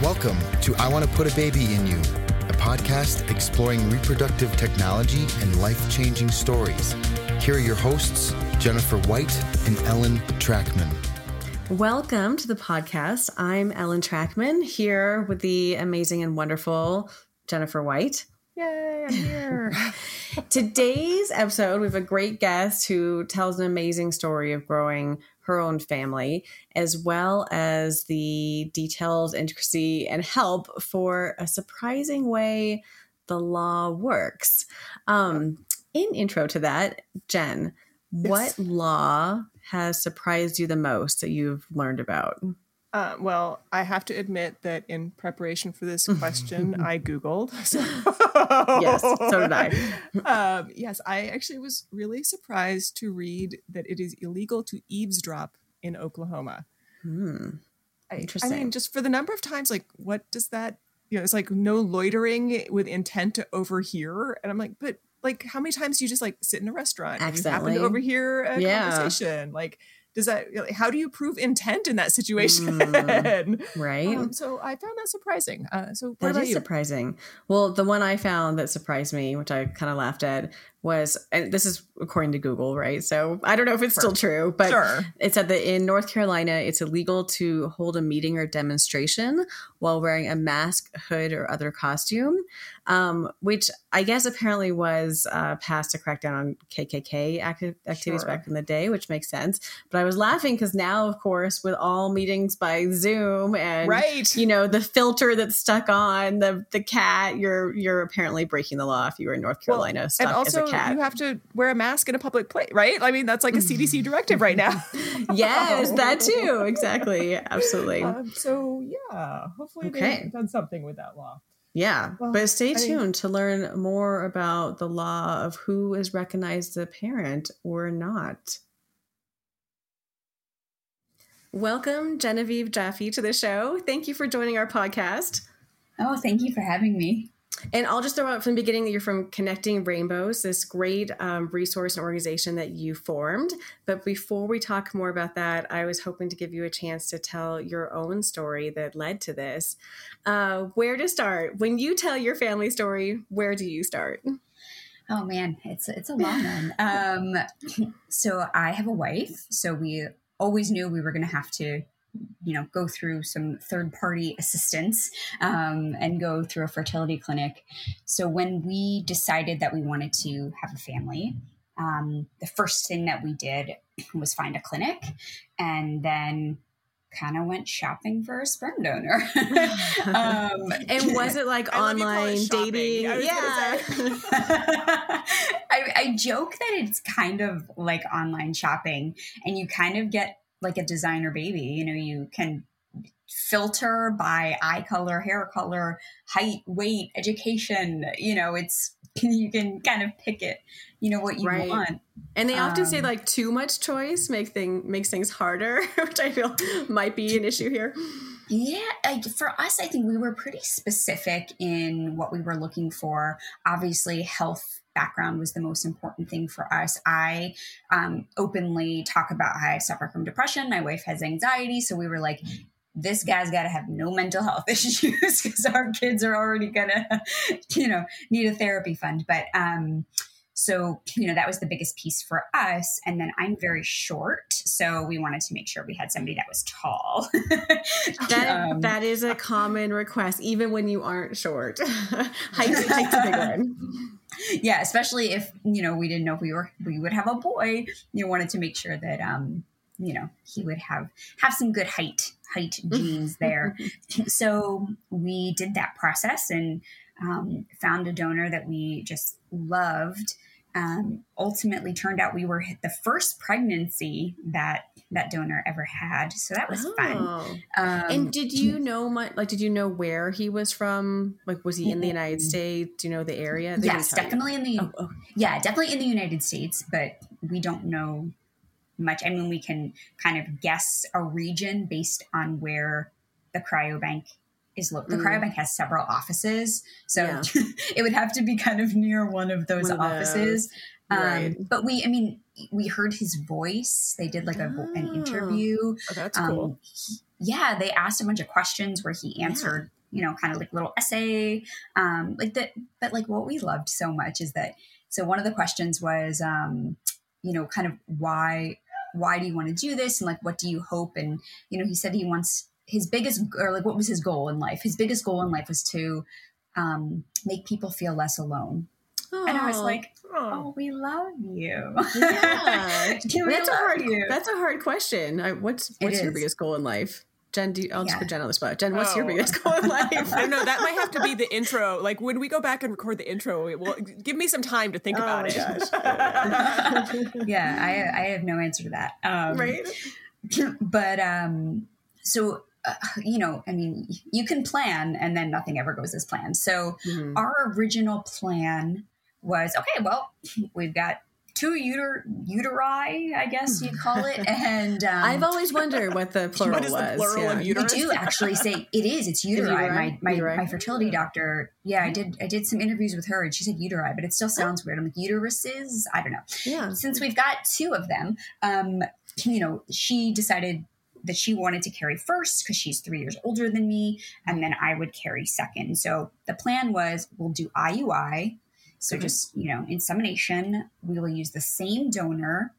Welcome to I Want to Put a Baby in You, a podcast exploring reproductive technology and life changing stories. Here are your hosts, Jennifer White and Ellen Trachman. Welcome to the podcast. I'm Ellen Trachman here with the amazing and wonderful Jennifer White. Yay, I'm here. Today's episode, we have a great guest who tells an amazing story of growing her own family, as well as the details, intricacy, and help for a surprising way the law works. Um, in intro to that, Jen, yes. what law has surprised you the most that you've learned about? Uh, well, I have to admit that in preparation for this question, I Googled. So. yes, so did I. um, yes, I actually was really surprised to read that it is illegal to eavesdrop in Oklahoma. Hmm. Interesting. I, I mean, just for the number of times, like, what does that, you know, it's like no loitering with intent to overhear. And I'm like, but like, how many times do you just like sit in a restaurant and you happen to overhear a yeah. conversation? Like, does that how do you prove intent in that situation? Mm, right. Um, so i found that surprising. Uh, so that is you? surprising. Well the one i found that surprised me which i kind of laughed at was and this is according to google right so i don't know if it's sure. still true but sure. it said that in north carolina it's illegal to hold a meeting or demonstration while wearing a mask hood or other costume um, which I guess apparently was uh, passed to crack down on KKK activities sure. back in the day, which makes sense. But I was laughing because now, of course, with all meetings by Zoom and right. you know the filter that's stuck on the the cat, you're you're apparently breaking the law if you were in North Carolina well, and also cat. You have to wear a mask in a public place, right? I mean, that's like a CDC directive right now. yes, that too. Exactly. Absolutely. Um, so yeah, hopefully okay. they've done something with that law. Yeah, well, but stay tuned mean, to learn more about the law of who is recognized as a parent or not. Welcome, Genevieve Jaffe, to the show. Thank you for joining our podcast. Oh, thank you for having me. And I'll just throw out from the beginning that you're from Connecting Rainbows, this great um, resource and organization that you formed. But before we talk more about that, I was hoping to give you a chance to tell your own story that led to this. Uh, where to start? When you tell your family story, where do you start? Oh man, it's it's a long one. Um, so I have a wife, so we always knew we were going to have to you know go through some third party assistance um, and go through a fertility clinic so when we decided that we wanted to have a family um, the first thing that we did was find a clinic and then kind of went shopping for a sperm donor. um, and was it like online dating? Yeah. I, I joke that it's kind of like online shopping, and you kind of get like a designer baby. You know, you can filter by eye color, hair color, height, weight, education. You know, it's you can kind of pick it. You know what you right. want. And they often um, say like too much choice make thing makes things harder, which I feel might be an issue here. Yeah, like for us, I think we were pretty specific in what we were looking for. Obviously, health background was the most important thing for us. I um, openly talk about how I suffer from depression. My wife has anxiety. So we were like, this guy's got to have no mental health issues because our kids are already gonna, you know, need a therapy fund. But um, so, you know, that was the biggest piece for us. And then I'm very short. So we wanted to make sure we had somebody that was tall. that, um, that is a common request, even when you aren't short. height, height's a big one yeah, especially if you know we didn't know if we were we would have a boy. You wanted to make sure that um you know he would have have some good height height genes there. so we did that process and um, found a donor that we just loved um, ultimately turned out we were the first pregnancy that that donor ever had. So that was oh. fun. Um, and did you know much? Like, did you know where he was from? Like, was he in the United. States? Do you know the area? They yes, definitely you. in the. Oh, oh. Yeah, definitely in the United States, but we don't know much. I mean, we can kind of guess a region based on where the cryobank is lo- the mm. cryobank has several offices, so yeah. it would have to be kind of near one of those one offices. Of those. Um, right. but we, I mean, we heard his voice. They did like a, oh. an interview. Oh, that's um, cool. yeah, they asked a bunch of questions where he answered, yeah. you know, kind of like little essay, um, like that. But like what we loved so much is that. So one of the questions was, um, you know, kind of why why do you want to do this and like what do you hope and you know he said he wants his biggest or like what was his goal in life his biggest goal in life was to um, make people feel less alone and I was like, "Oh, we love you." Yeah, that's a hard. You? That's a hard question. I, what's what's your biggest goal in life? Jen, do you, I'll yeah. just put Jen on the spot. Jen, what's oh. your biggest goal in life? I know that might have to be the intro. Like when we go back and record the intro, well, give me some time to think oh about it. yeah, I, I have no answer to that. Um, right. But um, so uh, you know, I mean, you can plan and then nothing ever goes as planned. So mm-hmm. our original plan was okay, well, we've got two uter- uteri, I guess you'd call it. And um, I've always wondered what the plural what is was. The plural yeah. of uterus? We do actually say it is. It's uteri. uteri? My my, uteri? my fertility doctor. Yeah, I did. I did some interviews with her, and she said uteri, but it still sounds weird. I'm like uteruses. I don't know. Yeah. Since we've got two of them, um, you know, she decided that she wanted to carry first because she's three years older than me, and then I would carry second. So the plan was we'll do IUI so mm-hmm. just, you know, insemination, we will use the same donor,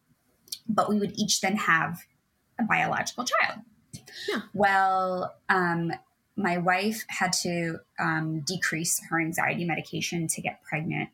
but we would each then have a biological child. Yeah. Well, um, my wife had to um, decrease her anxiety medication to get pregnant,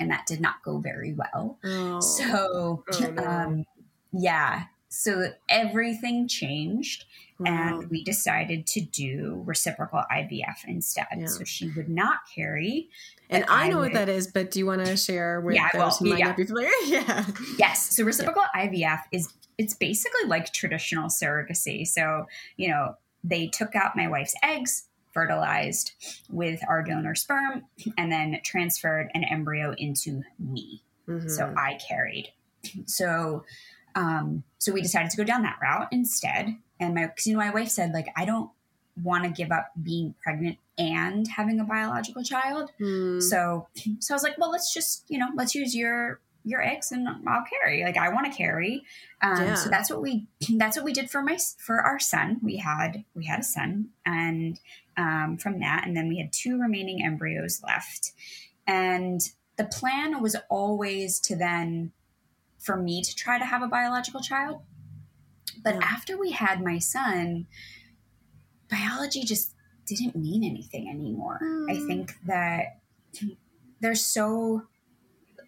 and that did not go very well. Oh. So, oh, no. um, yeah. So everything changed, and we decided to do reciprocal IVF instead. Yeah. So she would not carry. And I, I know would, what that is, but do you want to share with yeah, those well, who might yeah. not be familiar? yeah. Yes. So reciprocal IVF is it's basically like traditional surrogacy. So, you know, they took out my wife's eggs, fertilized with our donor sperm, and then transferred an embryo into me. Mm-hmm. So I carried. So um, so we decided to go down that route instead. And my, cause, you know, my wife said, like, I don't want to give up being pregnant and having a biological child. Mm. So, so I was like, well, let's just, you know, let's use your your eggs and I'll carry. Like I want to carry. Um, yeah. So that's what we that's what we did for my for our son. We had we had a son, and um, from that, and then we had two remaining embryos left. And the plan was always to then for me to try to have a biological child. But yeah. after we had my son, biology just didn't mean anything anymore. Mm. I think that there's so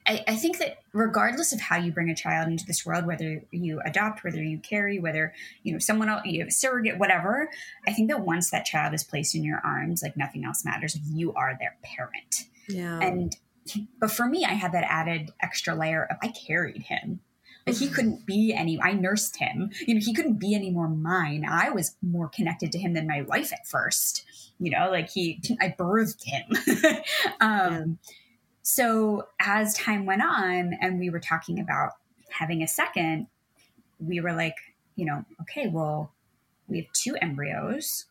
I, I, think that regardless of how you bring a child into this world, whether you adopt, whether you carry, whether you know someone else, you have a surrogate, whatever, I think that once that child is placed in your arms, like nothing else matters. You are their parent. Yeah. And but for me, I had that added extra layer of I carried him. Like he couldn't be any, I nursed him. You know, he couldn't be any more mine. I was more connected to him than my wife at first. You know, like he, I birthed him. um. So as time went on and we were talking about having a second, we were like, you know, okay, well, we have two embryos.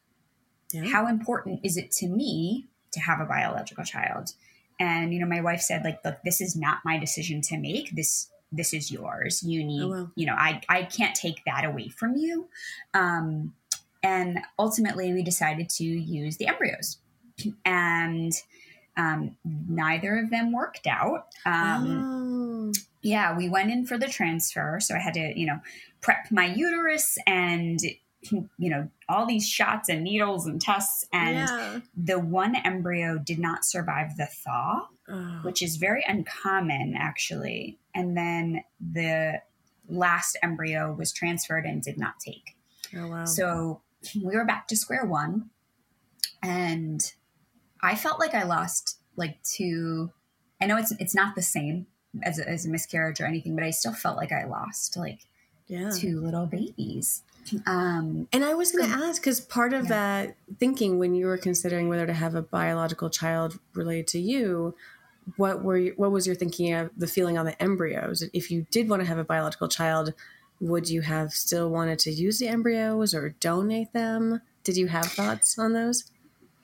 Yeah. How important is it to me to have a biological child? And you know my wife said like look this is not my decision to make. This this is yours. You need oh, wow. you know i i can't take that away from you. Um and ultimately we decided to use the embryos. And um, neither of them worked out. Um, oh. yeah we went in for the transfer. So i had to you know prep my uterus and you know all these shots and needles and tests and yeah. the one embryo did not survive the thaw oh. which is very uncommon actually and then the last embryo was transferred and did not take oh, wow. so we were back to square one and i felt like i lost like two i know it's it's not the same as a, as a miscarriage or anything but i still felt like i lost like yeah. two little babies um, and I was going to ask because part of yeah. that thinking when you were considering whether to have a biological child related to you, what were you, what was your thinking of the feeling on the embryos? If you did want to have a biological child, would you have still wanted to use the embryos or donate them? Did you have thoughts on those?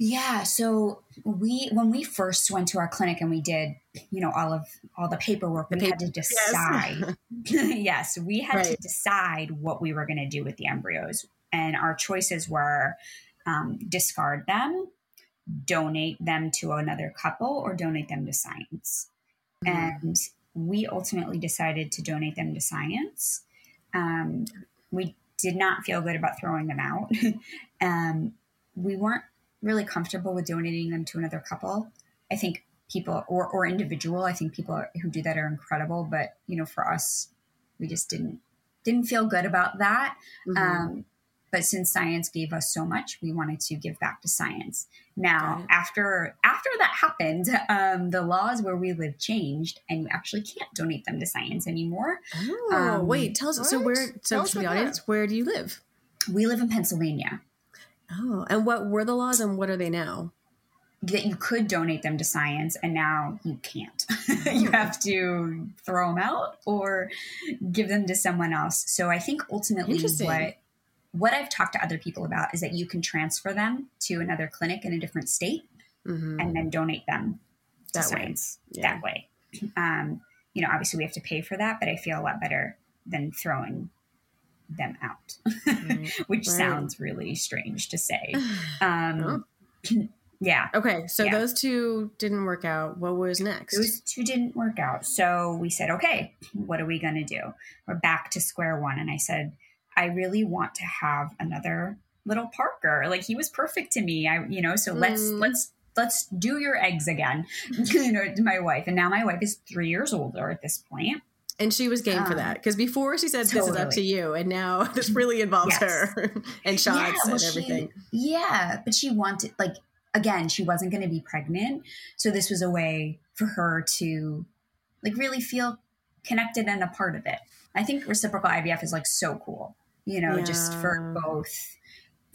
Yeah. So we, when we first went to our clinic and we did, you know, all of all the paperwork, the we paper, had to decide. Yes, yes we had right. to decide what we were going to do with the embryos. and our choices were um, discard them, donate them to another couple, or donate them to science. Mm-hmm. And we ultimately decided to donate them to science. Um, we did not feel good about throwing them out. um, we weren't really comfortable with donating them to another couple. I think people or, or individual, I think people who do that are incredible. But you know, for us, we just didn't didn't feel good about that. Mm-hmm. Um, but since science gave us so much we wanted to give back to science now after after that happened um, the laws where we live changed and you actually can't donate them to science anymore oh um, wait tell us what? so where so to the audience that. where do you live we live in pennsylvania oh and what were the laws and what are they now that you could donate them to science and now you can't you oh. have to throw them out or give them to someone else so i think ultimately what what I've talked to other people about is that you can transfer them to another clinic in a different state mm-hmm. and then donate them to that science way. Yeah. that way. Um, you know, obviously we have to pay for that, but I feel a lot better than throwing them out, which right. sounds really strange to say. Um, oh. Yeah. Okay. So yeah. those two didn't work out. What was next? Those two didn't work out. So we said, okay, what are we going to do? We're back to square one. And I said, I really want to have another little Parker. Like he was perfect to me. I, you know, so mm. let's let's let's do your eggs again. you know, to my wife, and now my wife is three years older at this point. And she was game um, for that because before she said totally. this is up to you, and now this really involves yes. her and shots yeah, well, and everything. She, yeah, but she wanted like again, she wasn't going to be pregnant, so this was a way for her to like really feel connected and a part of it. I think reciprocal IVF is like so cool you know, yeah. just for both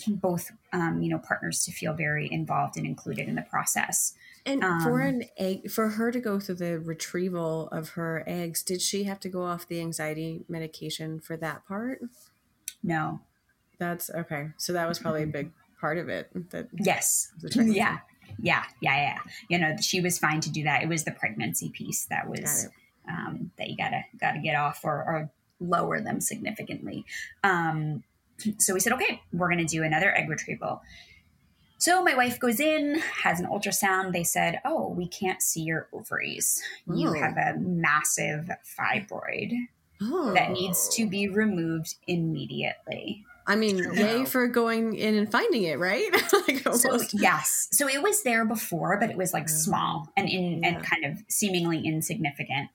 both um, you know partners to feel very involved and included in the process. And um, for an egg, for her to go through the retrieval of her eggs, did she have to go off the anxiety medication for that part? No, that's okay. So that was probably a big part of it. That yes, yeah, yeah, yeah, yeah. You know, she was fine to do that. It was the pregnancy piece that was um, that you gotta gotta get off or, or lower them significantly. Um, so we said, okay, we're going to do another egg retrieval. So my wife goes in, has an ultrasound. They said, oh, we can't see your ovaries. You oh. have a massive fibroid oh. that needs to be removed immediately. I mean, yay for going in and finding it, right? like so, yes. So it was there before, but it was like oh. small and in yeah. and kind of seemingly insignificant.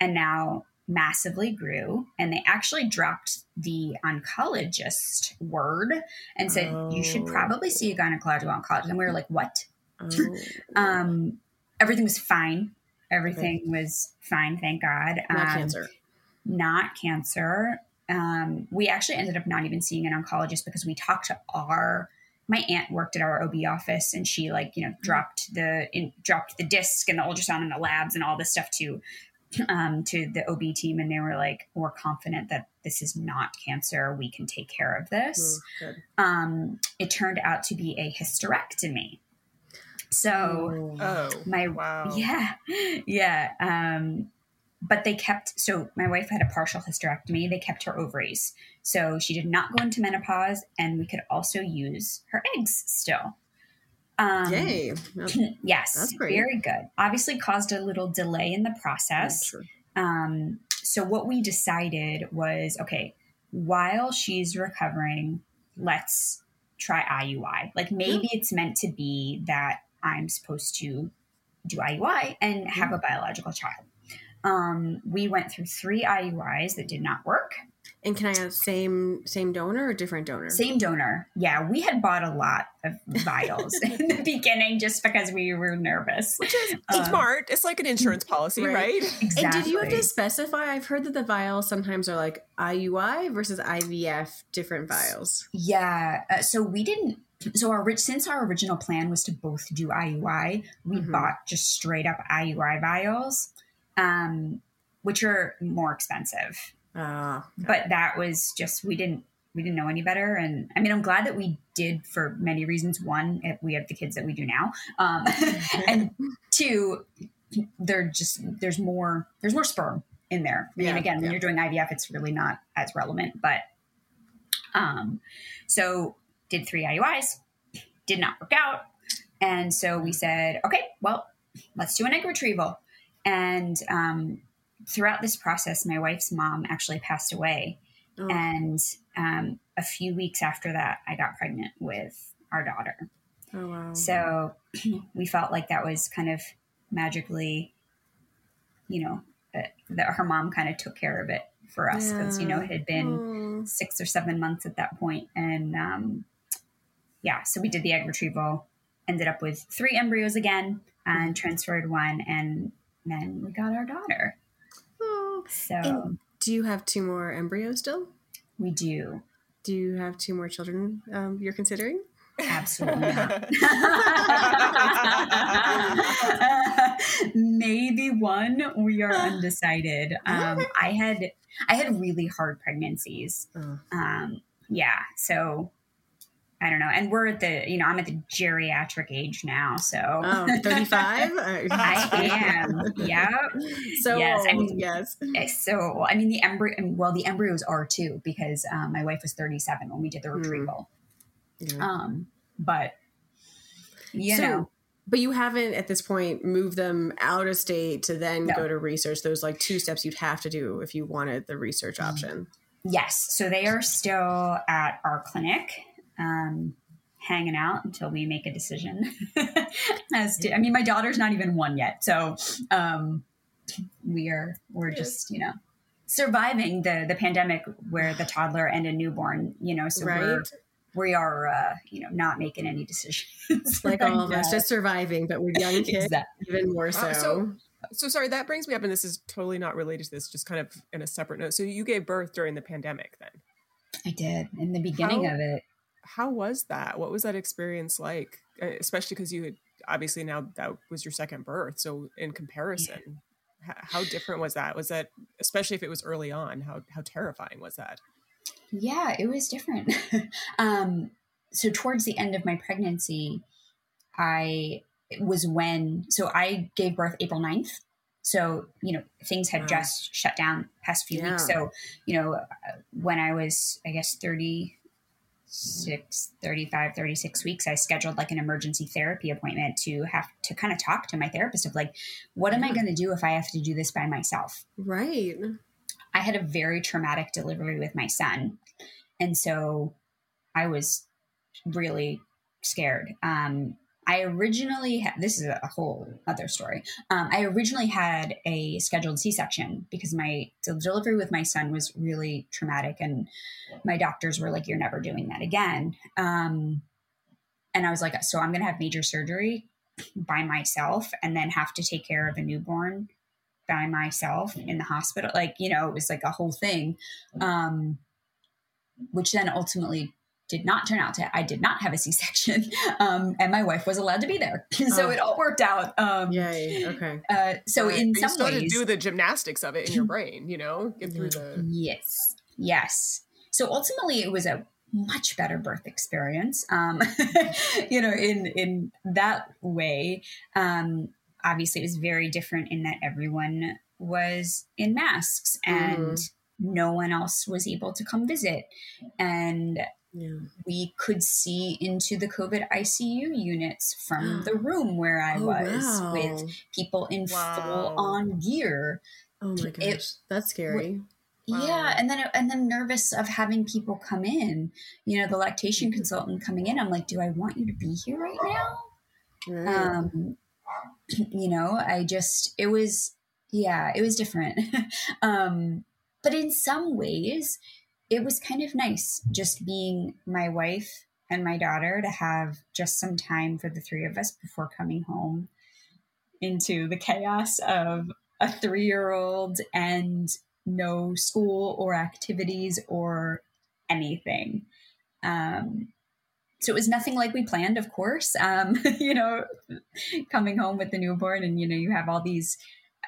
And now massively grew and they actually dropped the oncologist word and said oh. you should oh. probably see a gynecological oncologist and we were like what oh. um everything was fine everything okay. was fine thank god not um, cancer not cancer um we actually ended up not even seeing an oncologist because we talked to our my aunt worked at our OB office and she like, you know, mm-hmm. dropped the in, dropped the disc and the ultrasound and the labs and all this stuff to um, to the OB team, and they were like, "We're confident that this is not cancer. We can take care of this." Ooh, um, it turned out to be a hysterectomy. So, oh, my wow, yeah, yeah. Um, but they kept so my wife had a partial hysterectomy. They kept her ovaries, so she did not go into menopause, and we could also use her eggs still. Um, Yay. yes. That's great. Very good. Obviously, caused a little delay in the process. Um, so, what we decided was okay, while she's recovering, let's try IUI. Like, maybe yeah. it's meant to be that I'm supposed to do IUI and have yeah. a biological child. Um, we went through three IUIs that did not work. And can I have same same donor or different donor? Same donor. Yeah, we had bought a lot of vials in the beginning just because we were nervous. Which is um, smart. It's like an insurance policy, right? right? Exactly. And did you have to specify? I've heard that the vials sometimes are like IUI versus IVF, different vials. Yeah. Uh, so we didn't so our since our original plan was to both do IUI, we mm-hmm. bought just straight up IUI vials, um, which are more expensive. Uh, but that was just we didn't we didn't know any better and i mean i'm glad that we did for many reasons one we have the kids that we do now um, and two they're just there's more there's more sperm in there i mean yeah, again when yeah. you're doing ivf it's really not as relevant but Um, so did three IUIs, did not work out. And so we said, okay, well, let's do an egg retrieval. And um, throughout this process, my wife's mom actually passed away. Oh. And um, a few weeks after that, I got pregnant with our daughter. Oh, wow. So we felt like that was kind of magically, you know, uh, that her mom kind of took care of it for us because, yeah. you know, it had been oh. six or seven months at that point. And um, yeah, so we did the egg retrieval, ended up with three embryos again, and transferred one. And then we got our daughter. So. And do you have two more embryos still? We do. Do you have two more children um, you're considering? Absolutely not. Maybe one. We are undecided. Um, I had I had really hard pregnancies. Um, yeah, so I don't know. And we're at the, you know, I'm at the geriatric age now. So oh, 35? I am. Yep. So yes. I mean, yes. Eh, so, I mean, the embryo, well, the embryos are too, because um, my wife was 37 when we did the hmm. retrieval. Mm. Um, but, you so, know. But you haven't at this point moved them out of state to then no. go to research. Those like two steps you'd have to do if you wanted the research mm. option. Yes. So they are still at our clinic um, hanging out until we make a decision. As to, I mean, my daughter's not even one yet, so um, we are we're just you know surviving the the pandemic where the toddler and a newborn, you know, so right. we're we are uh, you know not making any decisions like right all of us just surviving but we're young kids exactly. even more so. Uh, so so sorry that brings me up and this is totally not related to this just kind of in a separate note so you gave birth during the pandemic then i did in the beginning How, of it how was that? What was that experience like? Especially because you had obviously now that was your second birth. So in comparison, yeah. how different was that? Was that especially if it was early on? How how terrifying was that? Yeah, it was different. um, so towards the end of my pregnancy, I was when so I gave birth April 9th. So, you know, things had wow. just shut down past few yeah. weeks. So, you know, when I was, I guess, 30, six 35 36 weeks i scheduled like an emergency therapy appointment to have to kind of talk to my therapist of like what am i going to do if i have to do this by myself? Right. I had a very traumatic delivery with my son and so i was really scared. Um I originally had, this is a whole other story. Um, I originally had a scheduled C-section because my delivery with my son was really traumatic, and my doctors were like, "You're never doing that again." Um, and I was like, "So I'm going to have major surgery by myself, and then have to take care of a newborn by myself in the hospital." Like, you know, it was like a whole thing, um, which then ultimately did not turn out to I did not have a C-section, um, and my wife was allowed to be there, so oh. it all worked out. Um, Yay! Okay. Uh, so right. in but some ways, do the gymnastics of it in your brain, you know, get through the yes, yes. So ultimately, it was a much better birth experience. Um, you know, in in that way, um, obviously, it was very different in that everyone was in masks and. Mm. No one else was able to come visit. And yeah. We could see into the COVID ICU units from the room where I oh, was wow. with people in wow. full on gear. Oh my gosh, it, that's scary. Wow. Yeah, and then and then nervous of having people come in. You know, the lactation mm-hmm. consultant coming in. I'm like, do I want you to be here right now? Right. Um, you know, I just it was yeah, it was different. um, but in some ways, it was kind of nice just being my wife and my daughter to have just some time for the three of us before coming home into the chaos of a three year old and no school or activities or anything. Um, so it was nothing like we planned, of course. Um, you know, coming home with the newborn, and you know, you have all these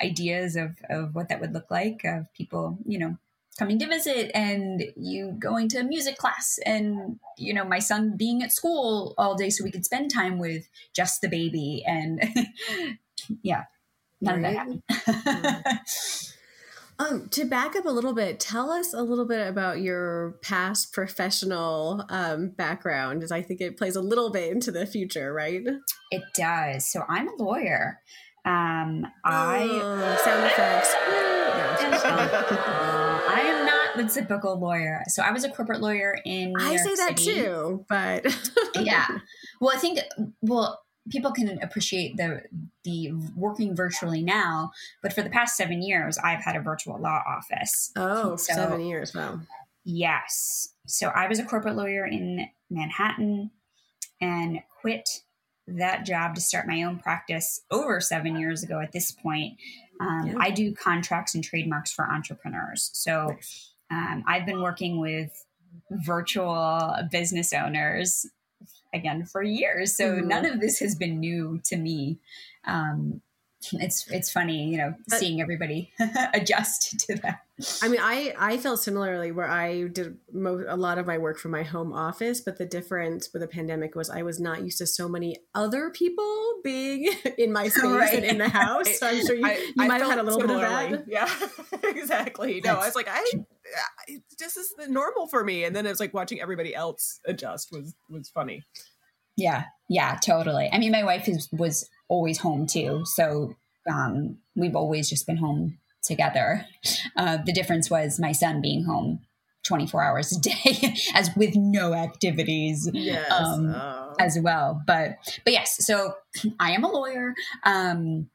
ideas of of what that would look like of people, you know, coming to visit and you going to music class and you know my son being at school all day so we could spend time with just the baby and yeah none right. of that happened Um, to back up a little bit, tell us a little bit about your past professional um, background, as I think it plays a little bit into the future, right? It does. So I'm a lawyer. Um, I oh, sound effects. I am not typical lawyer. So I was a corporate lawyer in. New I York say that City. too, but yeah. Well, I think well people can appreciate the the working virtually now, but for the past seven years, I've had a virtual law office. Oh, so, seven years! Wow. Yes. So I was a corporate lawyer in Manhattan and quit that job to start my own practice over seven years ago at this point. Um, yeah. I do contracts and trademarks for entrepreneurs. So um, I've been working with virtual business owners again for years. So mm-hmm. none of this has been new to me. Um, it's it's funny, you know, but, seeing everybody adjust to that. I mean, I I felt similarly where I did mo- a lot of my work from my home office, but the difference with the pandemic was I was not used to so many other people being in my space right. and in the house. So I'm sure you, I, you might have had a little similarly. bit of that. Yeah, exactly. No, That's, I was like, I this is the normal for me, and then it's like watching everybody else adjust was was funny. Yeah, yeah, totally. I mean, my wife is, was always home too. So um, we've always just been home together. Uh, the difference was my son being home 24 hours a day as with no activities yes. um, oh. as well but but yes so i am a lawyer um,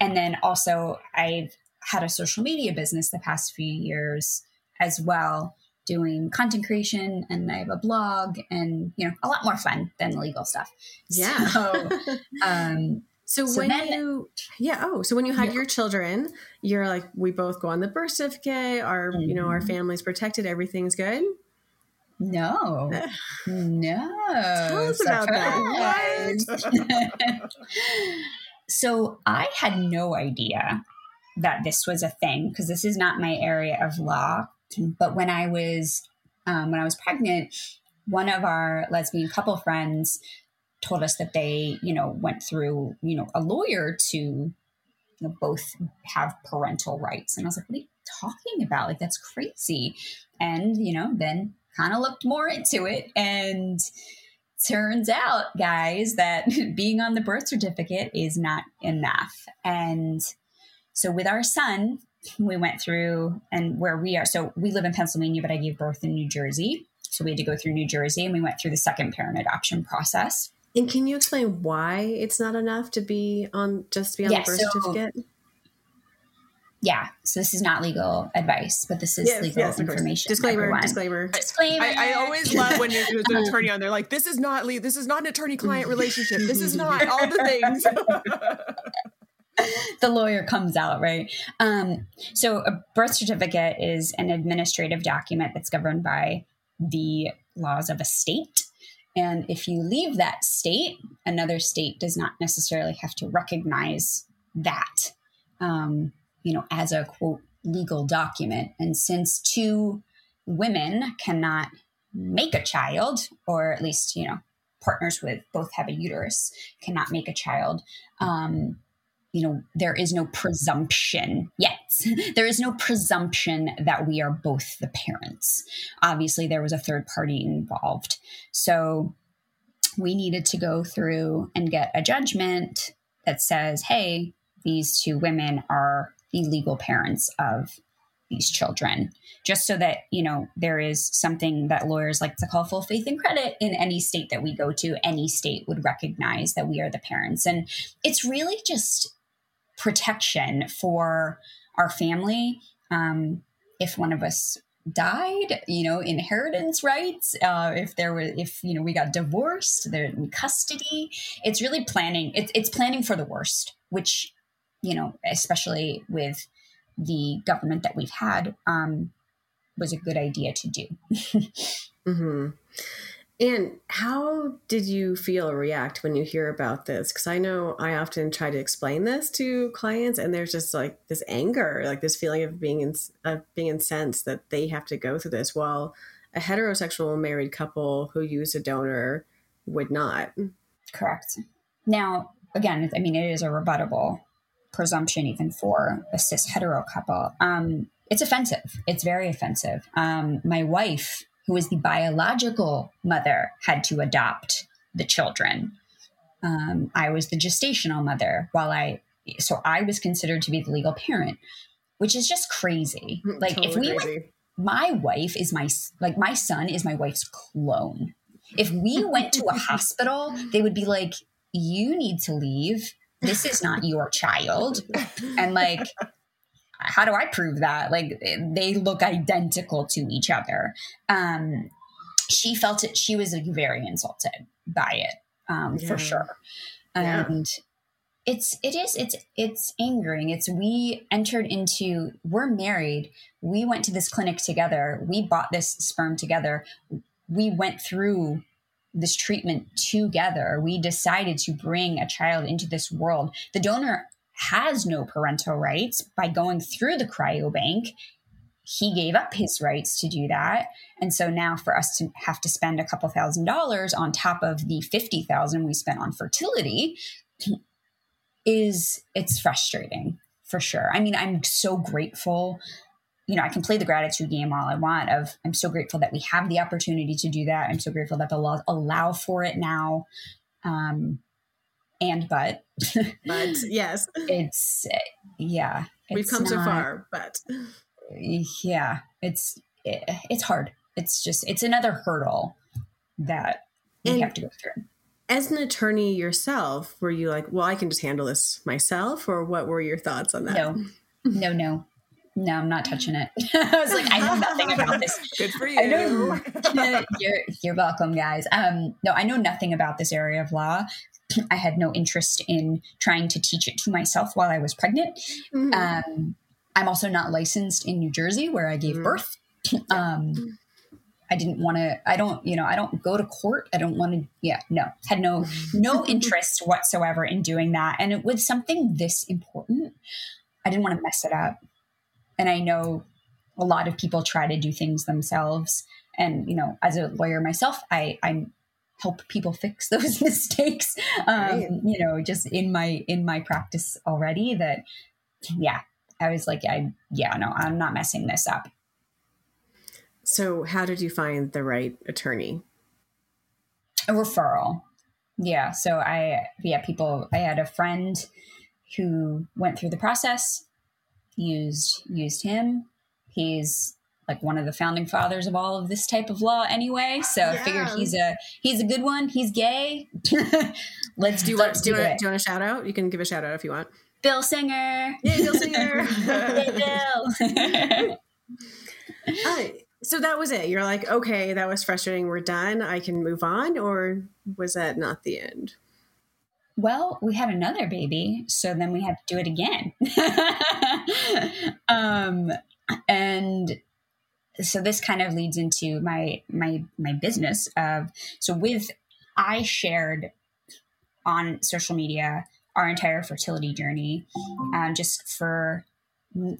and then also i've had a social media business the past few years as well doing content creation and I have a blog and you know a lot more fun than legal stuff. Yeah. So, um, so, so when then, you yeah oh so when you had yeah. your children you're like we both go on the birth certificate our mm-hmm. you know our mm-hmm. family's protected everything's good. No, no. Tell us about that. so I had no idea that this was a thing because this is not my area of law. But when I was um, when I was pregnant, one of our lesbian couple friends told us that they, you know, went through, you know, a lawyer to you know, both have parental rights. And I was like, what are you talking about? Like, that's crazy. And, you know, then kind of looked more into it. And turns out, guys, that being on the birth certificate is not enough. And so with our son, we went through and where we are. So we live in Pennsylvania, but I gave birth in New Jersey. So we had to go through New Jersey and we went through the second parent adoption process. And can you explain why it's not enough to be on just to be on yeah, the birth so, certificate? Yeah, so this is not legal advice, but this is yes, legal yes, information. Disclaimer, everyone. disclaimer, disclaimer. I, I, always love when there's an attorney on there like, "This is not le- This is not an attorney-client relationship. This is not all the things." the lawyer comes out, right? Um, so, a birth certificate is an administrative document that's governed by the laws of a state. And if you leave that state, another state does not necessarily have to recognize that, um, you know, as a quote legal document. And since two women cannot make a child, or at least, you know, partners with both have a uterus cannot make a child, um, you know, there is no presumption yet. there is no presumption that we are both the parents. Obviously, there was a third party involved. So we needed to go through and get a judgment that says, hey, these two women are the legal parents of these children just so that you know there is something that lawyers like to call full faith and credit in any state that we go to any state would recognize that we are the parents and it's really just protection for our family. Um, if one of us died, you know, inheritance rights, uh, if there were, if, you know, we got divorced, they're in custody, it's really planning, it's, it's planning for the worst, which, you know, especially with the government that we've had, um, was a good idea to do. mm-hmm. And how did you feel or react when you hear about this? Because I know I often try to explain this to clients, and there's just like this anger, like this feeling of being in, of being incensed that they have to go through this, while a heterosexual married couple who use a donor would not. Correct. Now, again, I mean, it is a rebuttable presumption even for a cis hetero couple. Um, it's offensive. It's very offensive. Um, my wife, who is the biological mother, had to adopt the children. Um, I was the gestational mother while I, so I was considered to be the legal parent, which is just crazy. Mm, like totally if we, went, my wife is my, like my son is my wife's clone. If we went to a hospital, they would be like, you need to leave. This is not your child. And like, how do I prove that? Like they look identical to each other. Um, she felt it. She was like, very insulted by it, um, yeah. for sure. And yeah. it's it is it's it's angering. It's we entered into. We're married. We went to this clinic together. We bought this sperm together. We went through this treatment together. We decided to bring a child into this world. The donor has no parental rights by going through the cryobank. He gave up his rights to do that. And so now for us to have to spend a couple thousand dollars on top of the 50,000 we spent on fertility is it's frustrating for sure. I mean, I'm so grateful you know, I can play the gratitude game all I want of I'm so grateful that we have the opportunity to do that. I'm so grateful that the laws allow for it now. Um, and but but yes it's yeah it's we've come not, so far but yeah it's it, it's hard it's just it's another hurdle that we and have to go through as an attorney yourself were you like well i can just handle this myself or what were your thoughts on that no no no no, I'm not touching it. I was like, I know nothing about this. Good for you. I know, you're, you're welcome, guys. Um, no, I know nothing about this area of law. I had no interest in trying to teach it to myself while I was pregnant. Mm-hmm. Um, I'm also not licensed in New Jersey where I gave mm-hmm. birth. Um, I didn't want to, I don't, you know, I don't go to court. I don't want to, yeah, no, had no, no interest whatsoever in doing that. And it was something this important. I didn't want to mess it up. And I know a lot of people try to do things themselves. And, you know, as a lawyer myself, I, I'm help people fix those mistakes um, right. you know just in my in my practice already that yeah i was like i yeah no i'm not messing this up. So how did you find the right attorney? A referral. Yeah so i yeah people i had a friend who went through the process used used him. He's like one of the founding fathers of all of this type of law anyway. So yeah. I figured he's a he's a good one. He's gay. let's do let's do, do, it. do you want a shout out? You can give a shout out if you want. Bill Singer. Yeah, Bill Singer. hey, Bill. uh, so that was it. You're like, okay, that was frustrating. We're done. I can move on, or was that not the end? Well, we had another baby, so then we had to do it again. um, and so this kind of leads into my my my business of so with I shared on social media our entire fertility journey um, just for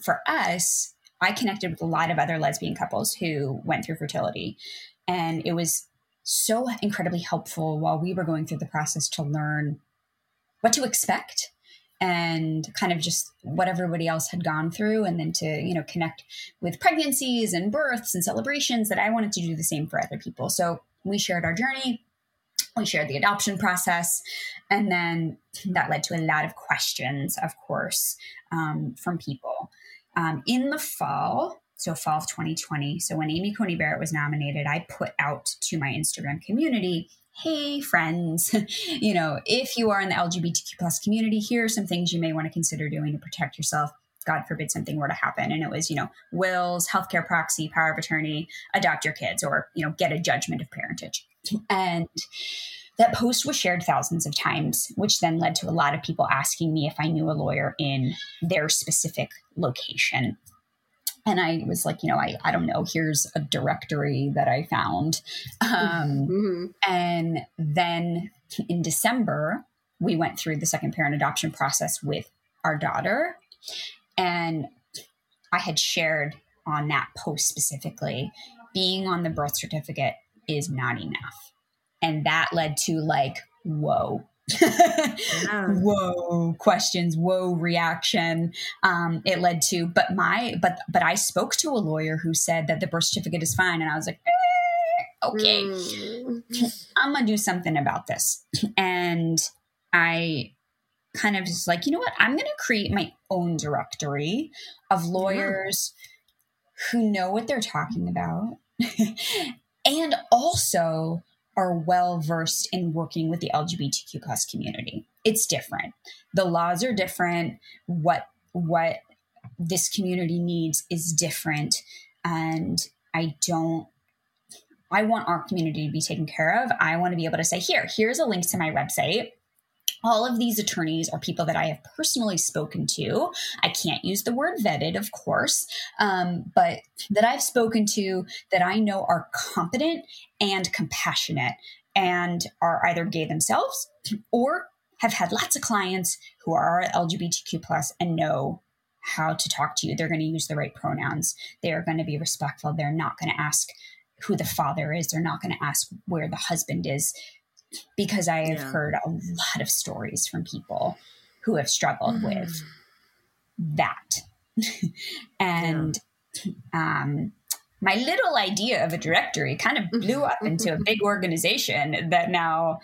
for us i connected with a lot of other lesbian couples who went through fertility. And it was so incredibly helpful while we were going through the process to learn what to expect and kind of just what everybody else had gone through and then to you know connect with pregnancies and births and celebrations that i wanted to do the same for other people. So we shared our journey we shared the adoption process and then that led to a lot of questions of course um, from people. Um, in the fall so fall of 2020 so when amy coney barrett was nominated i put out to my instagram community hey friends. You know if you are in the lgbtq plus community here are some things you may want to consider doing to protect yourself. God forbid something were to happen and it was you know wills healthcare proxy power of attorney adopt your kids or you know get a judgment of parentage. And that post was shared thousands of times which then led to a lot of people asking me if i knew a lawyer in their specific location and I was like, you know, I, I don't know, here's a directory that I found. Um, mm-hmm. And then in December, we went through the second parent adoption process with our daughter. And I had shared on that post specifically being on the birth certificate is not enough. And that led to like, whoa, yeah. whoa questions whoa reaction um, it led to but my but but i spoke to a lawyer who said that the birth certificate is fine and i was like eh, okay mm. i'm gonna do something about this and i kind of just like you know what i'm gonna create my own directory of lawyers yeah. who know what they're talking about and also are well versed in working with the LGBTQ plus community. It's different. The laws are different. What what this community needs is different. And I don't I want our community to be taken care of. I want to be able to say, here, here's a link to my website all of these attorneys are people that I have personally spoken to. I can't use the word vetted, of course, um, but that I've spoken to that I know are competent and compassionate and are either gay themselves or have had lots of clients who are LGBTQ plus and know how to talk to you. They're going to use the right pronouns. They're going to be respectful. They're not going to ask who the father is. They're not going to ask where the husband is because I have yeah. heard a lot of stories from people who have struggled mm. with that. and yeah. um, my little idea of a directory kind of blew up into a big organization that now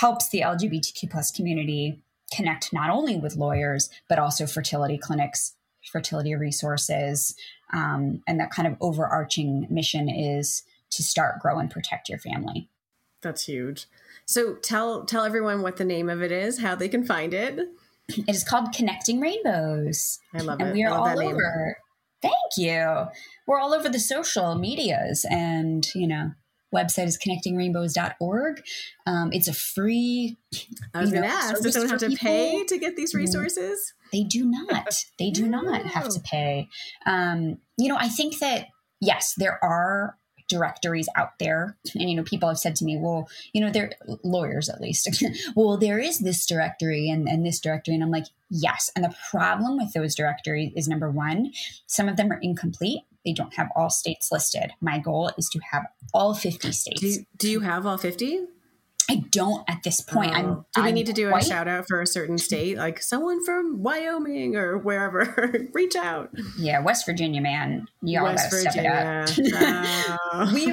helps the LGBTQ plus community connect not only with lawyers, but also fertility clinics, fertility resources. Um, and that kind of overarching mission is to start, grow, and protect your family. That's huge. So tell tell everyone what the name of it is, how they can find it. It is called Connecting Rainbows. I love and it. we are all over. Thank you. We're all over the social medias and, you know, website is connectingrainbows.org. Um, it's a free. I was going to ask, does someone have to people? pay to get these mm-hmm. resources? They do not. They do not have to pay. Um, you know, I think that yes, there are directories out there. And you know people have said to me well you know they're lawyers at least well there is this directory and, and this directory. And i'm like yes. And the problem with those directories is number one some of them are incomplete. They don't have all states listed. My goal is to have all 50 states do you, do you have all 50 I don't at this point. Oh. I'm, do we I'm need to do a shout out for a certain state, like someone from Wyoming or wherever? Reach out. Yeah, West Virginia, man, y'all West gotta Virginia. step it up. we,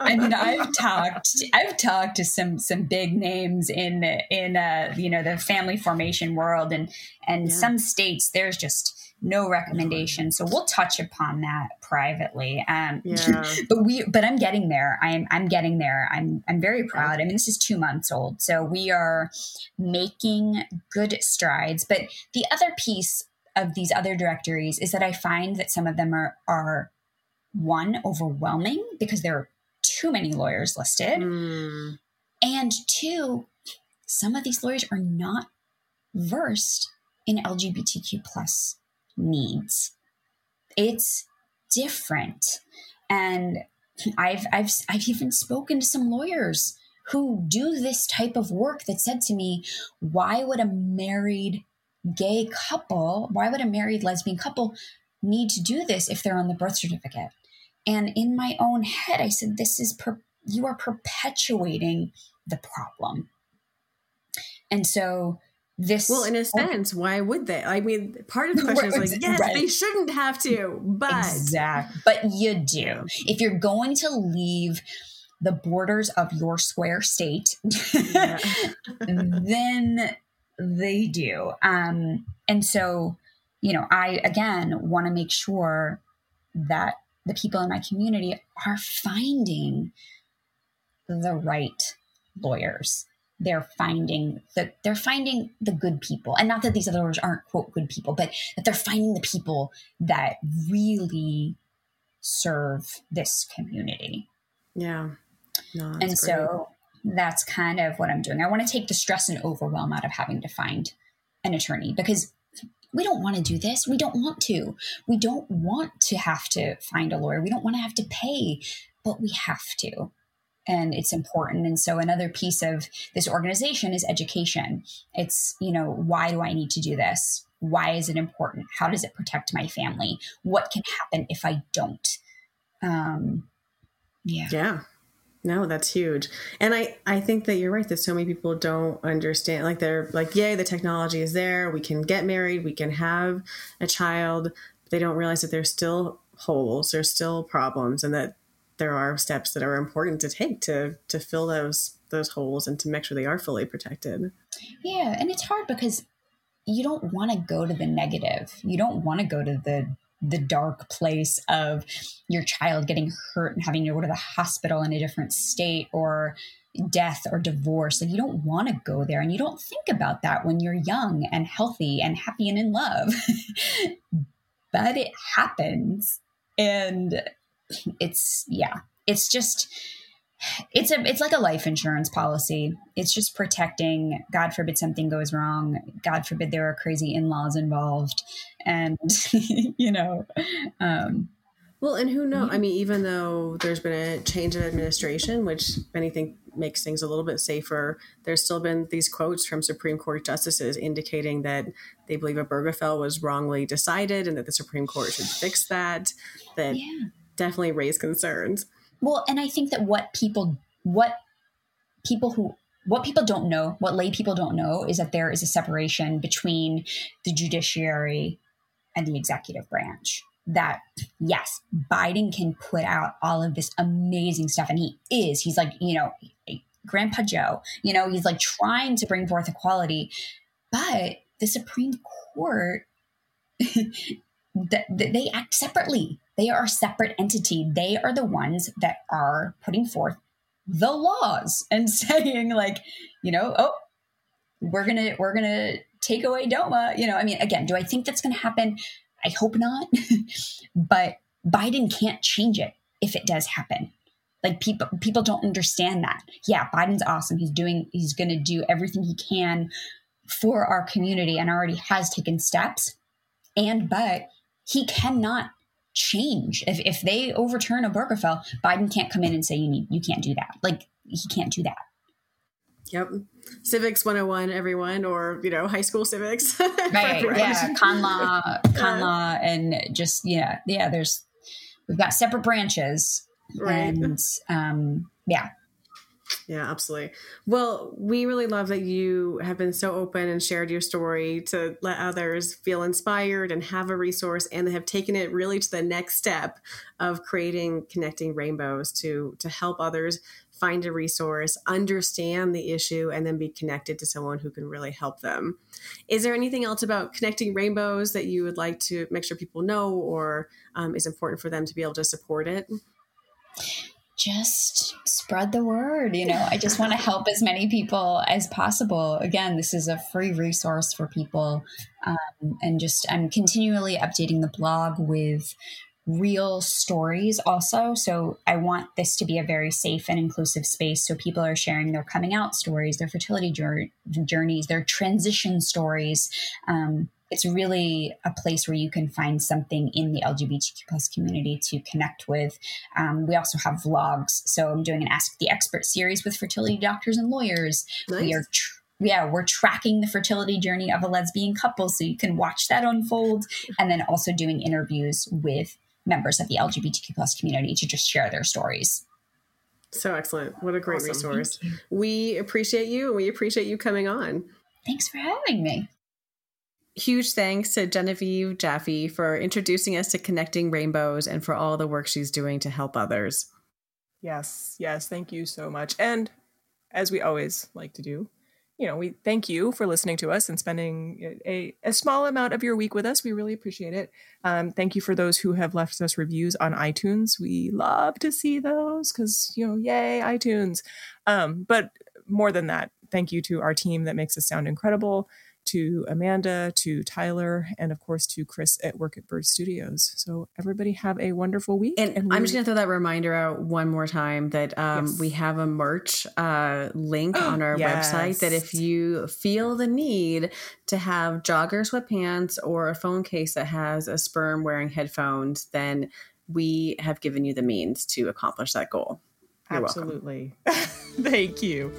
I mean, I've talked, I've talked to some some big names in the in uh, you know the family formation world, and and yeah. some states there's just no recommendation. So we'll touch upon that privately. Um, yeah. but we, but I'm getting there. I'm, I'm getting there. I'm, I'm very proud. I mean, this is two months old, so we are making good strides. But the other piece of these other directories is that I find that some of them are, are one overwhelming because there are too many lawyers listed, mm. and two, some of these lawyers are not versed in LGBTQ plus needs. It's different. And I've I've I've even spoken to some lawyers who do this type of work that said to me, why would a married gay couple, why would a married lesbian couple need to do this if they're on the birth certificate? And in my own head, I said, this is, per- you are perpetuating the problem. And so this well in a sense why would they? I mean part of the question is like yes right. they shouldn't have to but exactly but you do. If you're going to leave the borders of your square state then they do. Um and so you know i again want to make sure that the people in my community are finding the right lawyers they're finding the they're finding the good people. And not that these others aren't quote good people but that they're finding the people that really serve this community. Yeah. No, and great. so that's kind of what i'm doing. I want to take the stress and overwhelm out of having to find an attorney because we don't want to do this. We don't want to. We don't want to have to find a lawyer. We don't want to have to pay but we have to and it's important. And so another piece of this organization is education. It's, you know, why do I need to do this? Why is it important? How does it protect my family? What can happen if I don't? Um, yeah. Yeah. No, that's huge. And I, I think that you're right that so many people don't understand. Like they're like, yay, the technology is there. We can get married. We can have a child. They don't realize that there's still holes, there's still problems, and that there are steps that are important to take to to fill those those holes and to make sure they are fully protected. Yeah, and it's hard because you don't want to go to the negative. You don't want to go to the the dark place of your child getting hurt and having to go to the hospital in a different state or death or divorce. Like you don't want to go there and you don't think about that when you're young and healthy and happy and in love. but it happens. And it's yeah, it's just it's a it's like a life insurance policy. It's just protecting god forbid something goes wrong. God forbid there are crazy in-laws involved. And you know um well and who knows i mean even though there's been a change of administration which anything makes things a little bit safer there's still been these quotes from supreme court justices indicating that they believe Obergefell was wrongly decided and that the supreme court should fix that that yeah. Definitely raise concerns well, and I think that what people what people who what people don't know, what lay people don't know, is that there is a separation between the judiciary and the executive branch. That, yes, Biden can put out all of this amazing stuff, and he is. He's like, you know, Grandpa Joe, you know, he's like trying to bring forth equality. But the Supreme Court, they act separately. They are a separate entity. They are the ones that are putting forth the laws and saying like, you know, oh, we're to we're to take away DOMA, you know, I mean, again, do I think that's to happen? I hope not. but Biden can't change it if it does happen. Like people people don't understand that. Yeah, Biden's awesome. He's doing he's going to do everything he can for our community and already has taken steps. And but he cannot change. If, if they overturn a Obergefell, Biden can't come in and say, you need, you can't do that. Like he can't do that. Yep. Civics 101, everyone, or, you know, high school civics. right. Yeah. Con law, con law, and just, yeah. Yeah. There's, we've got separate branches. Right. And, um, yeah. Yeah, absolutely. Well, we really love that you have been so open and shared your story to let others feel inspired and have a resource and they have taken it really to the next step of creating connecting rainbows to to help others find a resource, understand the issue and then be connected to someone who can really help them. Is there anything else about connecting rainbows that you would like to make sure people know or um, is important for them to be able to support it? Just spread the word. You know, I just want to help as many people as possible. Again, this is a free resource for people. Um, and just, I'm continually updating the blog with real stories also. So I want this to be a very safe and inclusive space. So people are sharing their coming out stories, their fertility journeys, their transition stories. Um, it's really a place where you can find something in the LGBTQ plus community to connect with. Um, we also have vlogs. So I'm doing an Ask the Expert series with fertility doctors and lawyers. Nice. We are tr- yeah, we're tracking the fertility journey of a lesbian couple so you can watch that unfold. And then also doing interviews with members of the LGBTQ plus community to just share their stories. So excellent. What a great awesome. resource. We appreciate you and we appreciate you coming on. Thanks for having me. Huge thanks to Genevieve Jaffe for introducing us to Connecting Rainbows and for all the work she's doing to help others. Yes, yes, thank you so much. And as we always like to do, you know, we thank you for listening to us and spending a, a small amount of your week with us. We really appreciate it. Um, thank you for those who have left us reviews on iTunes. We love to see those because, you know, yay, iTunes. Um, but more than that, thank you to our team that makes us sound incredible to Amanda, to Tyler, and of course to Chris at Work at Bird Studios. So everybody have a wonderful week. And, and I'm just going to throw that reminder out one more time that um, yes. we have a merch uh, link on our yes. website that if you feel the need to have jogger sweatpants or a phone case that has a sperm wearing headphones, then we have given you the means to accomplish that goal. You're Absolutely. Thank you.